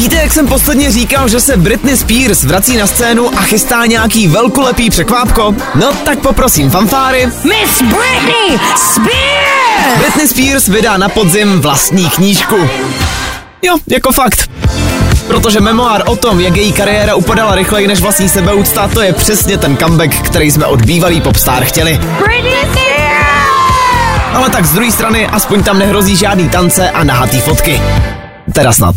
Víte, jak jsem posledně říkal, že se Britney Spears vrací na scénu a chystá nějaký velkolepý překvápko? No tak poprosím fanfáry. Miss Britney Spears! Britney Spears vydá na podzim vlastní knížku. Jo, jako fakt. Protože memoár o tom, jak její kariéra upadala rychleji než vlastní sebeúcta, to je přesně ten comeback, který jsme od bývalý popstar chtěli. Britney Spears! Ale tak z druhé strany aspoň tam nehrozí žádný tance a nahatý fotky. Teda snad.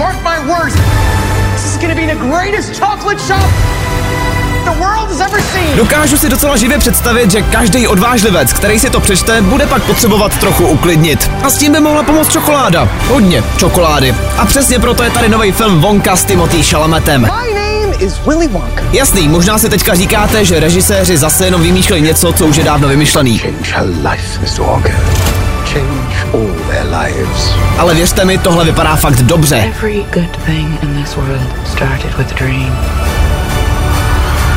Mark my words, this is gonna be the greatest chocolate shop the world has ever seen. Dokážu si docela živě představit, že každý odvážlivec, který si to přečte, bude pak potřebovat trochu uklidnit. A s tím by mohla pomoct čokoláda. Hodně čokolády. A přesně proto je tady nový film Wonka s Timothy Chalametem. My name is Willy Wonka. Jasný, možná si teďka říkáte, že režiséři zase jenom vymýšlejí něco, co už je dávno vymyšlený. Change her life, Mr. Walker. Change all their lives. Ale věřte mi, tohle vypadá fakt dobře. Every good thing in this world started with a dream.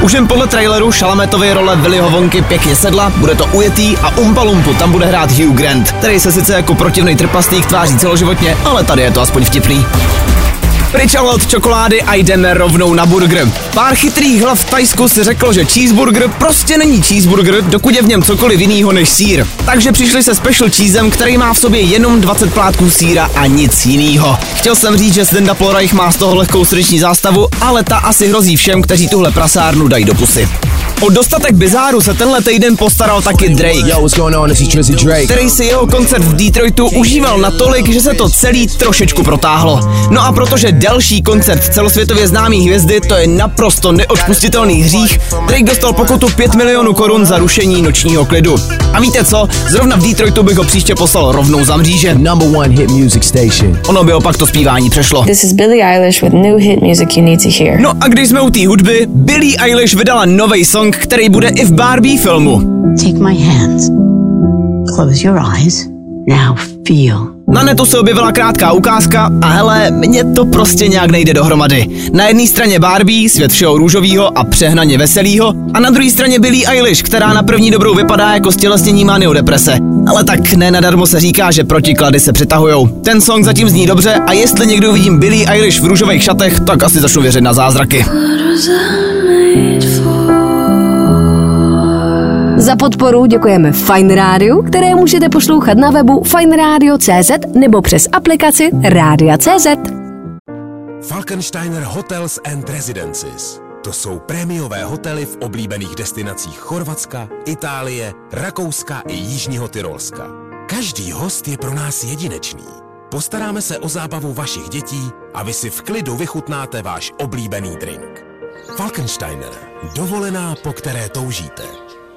Už jen podle traileru Šalametovy role Willyho Wonky pěkně sedla, bude to ujetý a Umpa Lumpu tam bude hrát Hugh Grant, který se sice jako protivný trpaslík tváří celoživotně, ale tady je to aspoň vtipný. Pryč ale od čokolády a jdeme rovnou na burger. Pár chytrých hlav v Tajsku si řeklo, že cheeseburger prostě není cheeseburger, dokud je v něm cokoliv jinýho než sír. Takže přišli se special cheesem, který má v sobě jenom 20 plátků síra a nic jinýho. Chtěl jsem říct, že Stenda Plorajch má z toho lehkou srdeční zástavu, ale ta asi hrozí všem, kteří tuhle prasárnu dají do pusy. O dostatek bizáru se tenhle týden postaral taky Drake. Yo, what's going on? This is Drizzy Drake. který si jeho koncert v Detroitu užíval natolik, že se to celý trošičku protáhlo. No a protože další koncert celosvětově známý hvězdy, to je naprosto neodpustitelný hřích, Drake dostal pokutu 5 milionů korun za rušení nočního klidu. A víte co? Zrovna v Detroitu bych ho příště poslal rovnou za mříže. Number one hit music station. Ono by opak to zpívání přešlo. This is Billie Eilish with new hit music you need to hear. No a když jsme u té hudby, Billie Eilish vydala nový song, který bude i v Barbie filmu. Take my hands. Close your eyes. Now feel. Na netu se objevila krátká ukázka a hele, mně to prostě nějak nejde dohromady. Na jedné straně Barbie, svět všeho růžového a přehnaně veselého, a na druhé straně Billie Eilish, která na první dobrou vypadá jako stělesnění maniodeprese. Ale tak ne nadarmo se říká, že protiklady se přitahujou. Ten song zatím zní dobře a jestli někdo uvidím Billie Eilish v růžových šatech, tak asi začnu věřit na zázraky. Za podporu děkujeme Fine Radio, které můžete poslouchat na webu fineradio.cz nebo přes aplikaci Rádia.cz. Falkensteiner Hotels and Residences. To jsou prémiové hotely v oblíbených destinacích Chorvatska, Itálie, Rakouska i Jižního Tyrolska. Každý host je pro nás jedinečný. Postaráme se o zábavu vašich dětí a vy si v klidu vychutnáte váš oblíbený drink. Falkensteiner. Dovolená, po které toužíte.